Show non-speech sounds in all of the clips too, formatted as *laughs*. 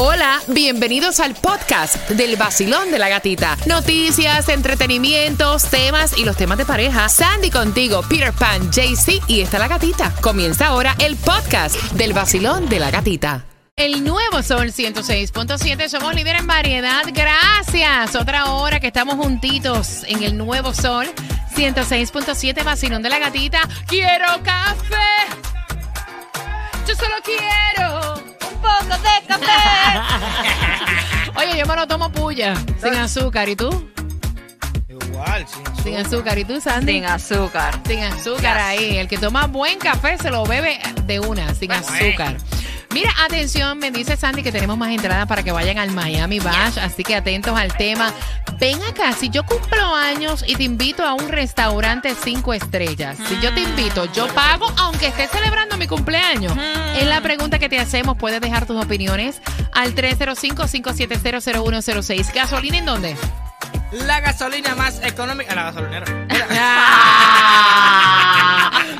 Hola, bienvenidos al podcast del vacilón de la gatita. Noticias, entretenimientos, temas y los temas de pareja. Sandy contigo, Peter Pan, JC y está la gatita. Comienza ahora el podcast del vacilón de la gatita. El nuevo Sol 106.7, somos líder en variedad. Gracias. Otra hora que estamos juntitos en el nuevo Sol 106.7, vacilón de la gatita. Quiero café. Yo solo quiero de café. *laughs* Oye, yo me lo tomo puya, sin azúcar. ¿Y tú? Igual, sin azúcar. Sin azúcar. ¿Y tú, Sandy? Sin azúcar. Sin azúcar ahí. El que toma buen café se lo bebe de una, sin azúcar. Mira, atención, me dice Sandy que tenemos más entradas para que vayan al Miami Bash, así que atentos al tema. Ven acá, si yo cumplo años y te invito a un restaurante cinco estrellas, si yo te invito, yo pago aunque esté celebrando mi cumpleaños. Es la pregunta que te hacemos, puedes dejar tus opiniones al 305-5700106. ¿Gasolina en dónde? La gasolina más económica. La gasolinera. *laughs* *laughs*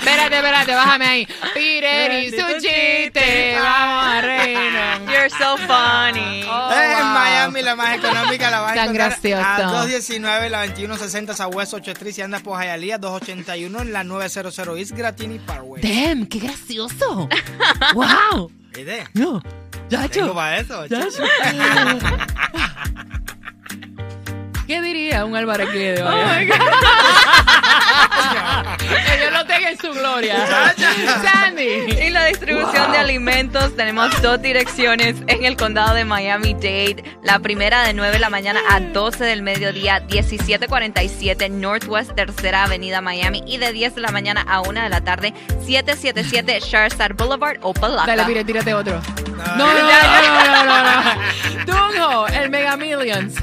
Ah. espérate, espérate, bájame ahí. Peter y su chiste, vamos a reino. *laughs* You're so funny. Oh, en wow. Miami, la más económica la a Tan gracioso. a 219, la 2160 Southwest 8 Street. Si andas por Hialeah, 281 en la 900 East Gratini Parkway. Damn, qué gracioso. *laughs* wow. ¿Viste? No, Tengo Yacho. para eso. Yacho. ¿Qué diría un Álvarez Quede? Oh que Dios lo tenga en su gloria. Sandy. En la distribución de alimentos tenemos dos direcciones en el condado de Miami-Dade. La primera de 9 de la mañana a 12 del mediodía, 1747 Northwest Tercera Avenida Miami. Y de 10 de la mañana a 1 de la tarde, 777 Sharstar Boulevard, Opalaca. Dale, mire, tírate otro. No, No, no, no, no, no, no, no. Tunjo, el Mega Millions.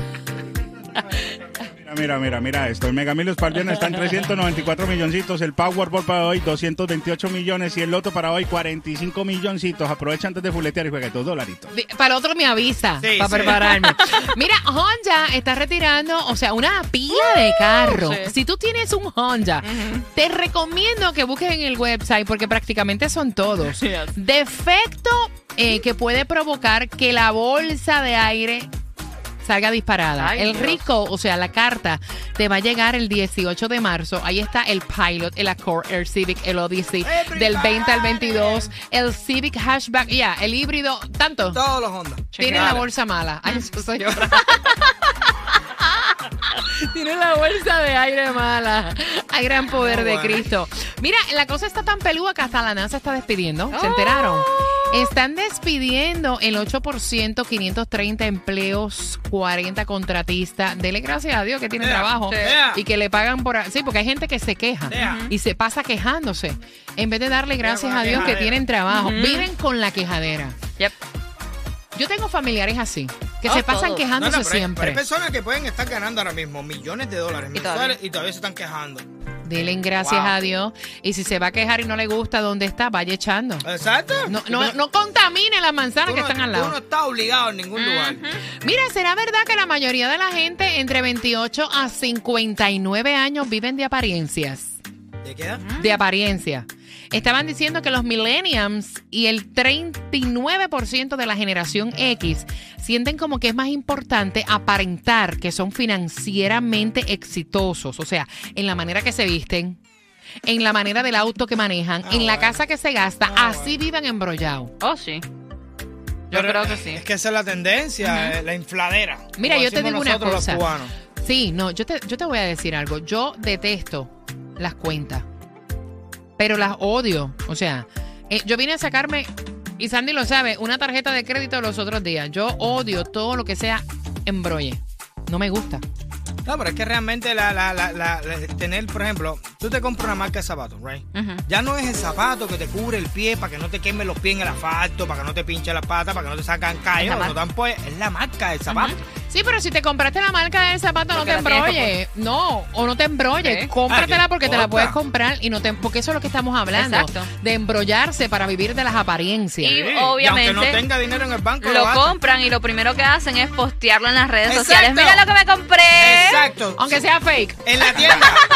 Mira, mira, mira esto. El Mega Millions para el viernes está en 394 milloncitos. El Powerball para hoy, 228 millones. Y el Loto para hoy, 45 milloncitos. Aprovecha antes de fuletear y juega dos dolaritos. Para otro me avisa, Sí, para sí. prepararme. *laughs* Mira, Honda está retirando, o sea, una pila de carros. Sí. Si tú tienes un Honda, te recomiendo que busques en el website porque prácticamente son todos. Defecto eh, que puede provocar que la bolsa de aire salga disparada. Ay, el Dios. rico, o sea, la carta, te va a llegar el 18 de marzo. Ahí está el Pilot, el Accord, el Civic, el Odyssey, del 20 al 22, el Civic Hatchback, ya, el híbrido, tanto. Todos los Honda. Tiene la bolsa mala. Ay, eso soy yo. *laughs* Tiene la bolsa de aire mala. Hay gran poder Oh, de bueno. Cristo. Mira, la cosa está tan pelúa que hasta la NASA está despidiendo. ¿Se enteraron? Están despidiendo el 8%, 530 empleos, 40 contratistas. Dele gracias a Dios que tiene Yeah, trabajo yeah. y que le pagan por... Sí, porque hay gente que se queja Yeah. y se pasa quejándose. En vez de darle gracias a Dios que tienen trabajo, viven con la quejadera. Yep. Yo tengo familiares así, que Oh, se pasan todos. quejándose No, no, pero hay- siempre. pero Hay personas que pueden estar ganando ahora mismo millones de dólares Y mensuales todavía. y todavía se están quejando. Denle gracias Wow. a Dios. Y si se va a quejar y no le gusta dónde está, vaya echando. Exacto. No, no, no contamine las manzanas que están al lado. no estás obligado en ningún lugar. Mira, ¿será verdad que la mayoría de la gente entre 28 a 59 años viven de apariencias? ¿Te queda? De apariencia. Estaban diciendo que los millennials y el 39% de la generación X sienten como que es más importante aparentar que son financieramente exitosos, o sea, en la manera que se visten, en la manera del auto que manejan, Ah, en la bueno. casa que se gasta, Ah, así vivan embrollados. Oh, sí. Yo Pero creo que sí. Es que esa es la tendencia, eh, la infladera. Mira, yo te digo una cosa. Los. Sí, no, yo te, yo te voy a decir algo. Yo detesto las cuentas, pero las odio. O sea, eh, yo vine a sacarme, y Sandy lo sabe, una tarjeta de crédito los otros días. Yo odio todo lo que sea embrolle. No me gusta. No, pero es que realmente la, la, la, la- tener, por ejemplo, tú te compras una marca de zapatos, right? Ya no es el zapato que te cubre el pie para que no te quemen los pies en el asfalto, para que no te pinche las patas, para que no te sacan callos, no dan pues, es la marca del zapato. Sí, pero si te compraste la marca del zapato, no te la tienes embrolle. No, o no te embrolle. Sí. Cómpratela Ah, ¿qué porque te la puedes comprar y no te, porque eso es lo que estamos hablando. Exacto. De embrollarse para vivir de las apariencias. Y Sí, obviamente- aunque no tenga dinero en el banco, Lo compran y lo primero que hacen es postearlo en las redes Exacto. sociales. Mira lo que me compré. Exacto. Aunque sea fake. En la tienda. *laughs*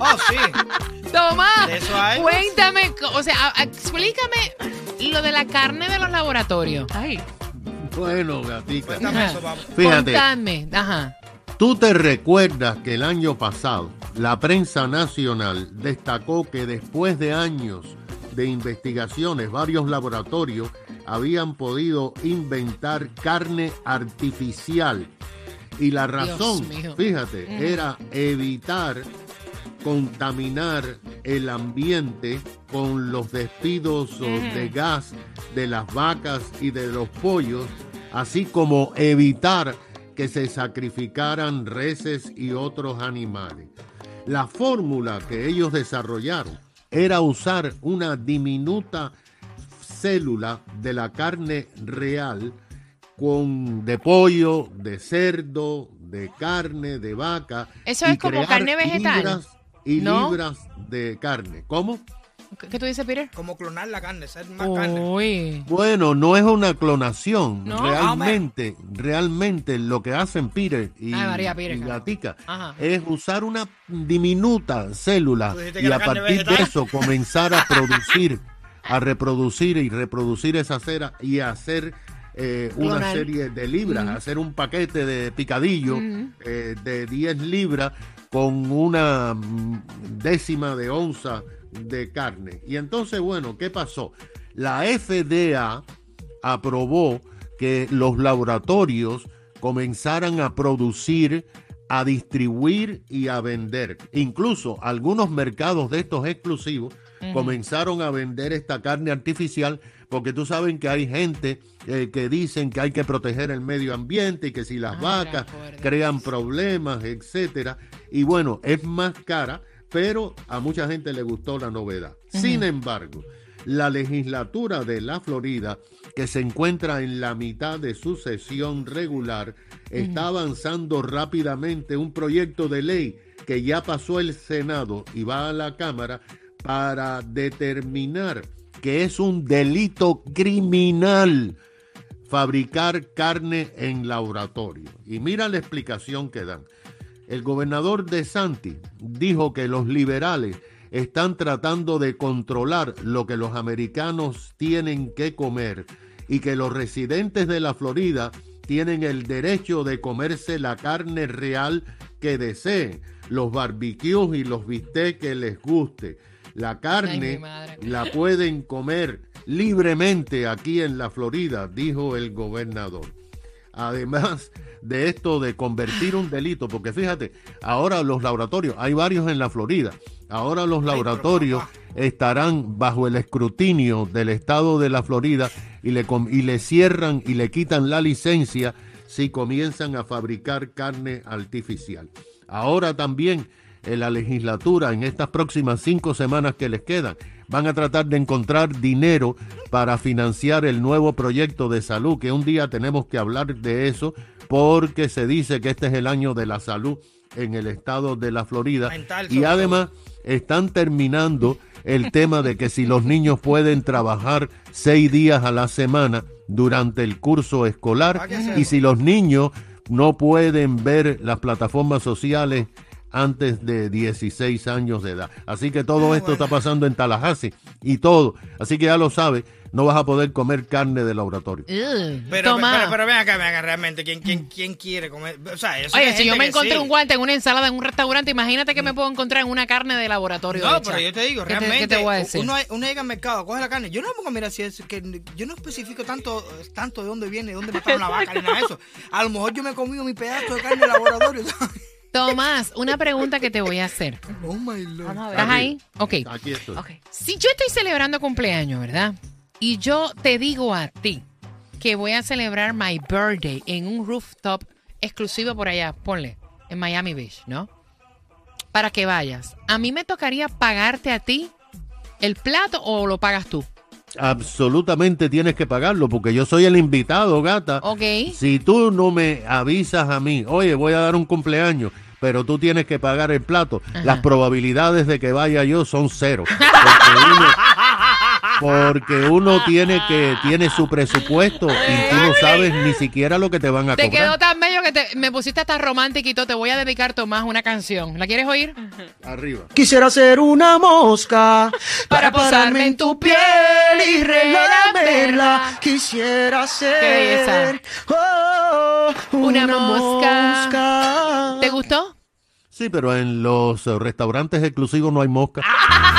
oh, sí. Toma, De eso hay. cuéntame, o sea, explícame lo de la carne de los laboratorios. Ay. Bueno, gatica. Cuéntame eso, vamos. Fíjate. Contadme. Ajá. Tú te recuerdas que el año pasado la prensa nacional destacó que después de años de investigaciones, varios laboratorios habían podido inventar carne artificial. Y la razón, fíjate, era evitar contaminar el ambiente con los despidos de gas de las vacas y de los pollos, así como evitar que se sacrificaran reses y otros animales. La fórmula que ellos desarrollaron era usar una diminuta célula de la carne real con de pollo, de cerdo, de carne, de vaca. Eso es como carne vegetal, y ¿no? libras de carne. ¿Cómo? ¿Qué tú dices, Peter? Como clonar la carne, ser más carne. Uy. Bueno, no es una clonación. No. Realmente, realmente lo que hacen Peter y, Ay, María, Peter, y claro. Gatica Ajá. es usar una diminuta célula y a partir de eso comenzar a producir, a reproducir y reproducir esa cera y hacer eh, una serie de libras, hacer un paquete de picadillo eh, de 10 libras con una décima de onza de carne. Y entonces, bueno, ¿qué pasó? La FDA aprobó que los laboratorios comenzaran a producir, a distribuir y a vender. Incluso algunos mercados de estos exclusivos comenzaron a vender esta carne artificial porque tú sabes que hay gente eh, que dicen que hay que proteger el medio ambiente y que si las Ay, vacas crean problemas, etcétera. Y bueno, es más cara, pero a mucha gente le gustó la novedad. Sin embargo, la legislatura de la Florida, que se encuentra en la mitad de su sesión regular, está avanzando rápidamente un proyecto de ley que ya pasó el Senado y va a la Cámara para determinar que es un delito criminal fabricar carne en laboratorio. Y mira la explicación que dan. El gobernador de Santi dijo que los liberales están tratando de controlar lo que los americanos tienen que comer y que los residentes de la Florida tienen el derecho de comerse la carne real que deseen, los barbecues y los bistecs que les guste. La carne la pueden comer libremente aquí en la Florida, dijo el gobernador. Además de esto de convertir un delito, porque fíjate, ahora los laboratorios, hay varios en la Florida, ahora los laboratorios estarán bajo el escrutinio del estado de la Florida y le, y le cierran y le quitan la licencia si comienzan a fabricar carne artificial. Ahora también en la legislatura, en estas próximas cinco semanas que les quedan, van a tratar de encontrar dinero para financiar el nuevo proyecto de salud, que un día tenemos que hablar de eso, porque se dice que este es el año de la salud en el estado de la Florida. Mental, y además están terminando el tema de que si los niños pueden trabajar seis días a la semana durante el curso escolar ¿Para qué hacer y si los niños no pueden ver las plataformas sociales antes de 16 años de edad. Así que todo Ah, esto está pasando en Tallahassee y todo. Así que ya lo sabe, no vas a poder comer carne de laboratorio. Pero, Toma. pero, pero ven acá, ven acá, realmente, ¿quién, quién, quién quiere comer? O sea, eso Oye, si yo me encontré sí. un guante en una ensalada en un restaurante, imagínate que me puedo encontrar en una carne de laboratorio. No, hecha. pero yo te digo, ¿Qué te- realmente, ¿Qué te voy a decir? uno, uno llega al mercado, coge la carne. Yo no me pongo a mirar si es que yo no especifico tanto, tanto de dónde viene, de dónde mataron la vaca, ni nada de eso. A lo mejor yo me he comido mi pedazo de carne de laboratorio. ¿sabes? Tomás, una pregunta que te voy a hacer. Oh my lord. Vamos a ver. ¿Estás ahí? Ok. Aquí estoy. Ok. Si yo estoy celebrando cumpleaños, ¿verdad? Y yo te digo a ti que voy a celebrar my birthday en un rooftop exclusivo por allá, ponle, en Miami Beach, ¿no? Para que vayas. ¿A mí me tocaría pagarte a ti el plato o lo pagas tú? Absolutamente tienes que pagarlo porque yo soy el invitado, gata. Ok. Si tú no me avisas a mí, oye, voy a dar un cumpleaños, pero tú tienes que pagar el plato, las probabilidades de que vaya yo son cero. *laughs* Porque uno, Porque uno tiene que tiene su presupuesto y tú no sabes ni siquiera lo que te van a Te cobrar. quedó tan bello que te- me pusiste hasta romántico. Te voy a dedicar, Tomás, una canción. ¿La quieres oír? Arriba. Quisiera ser una mosca Para posarme en tu piel y relamerla. Quisiera ser oh, Una una, mosca. mosca. ¿Te gustó? Sí, pero en los restaurantes exclusivos no hay mosca. Ah.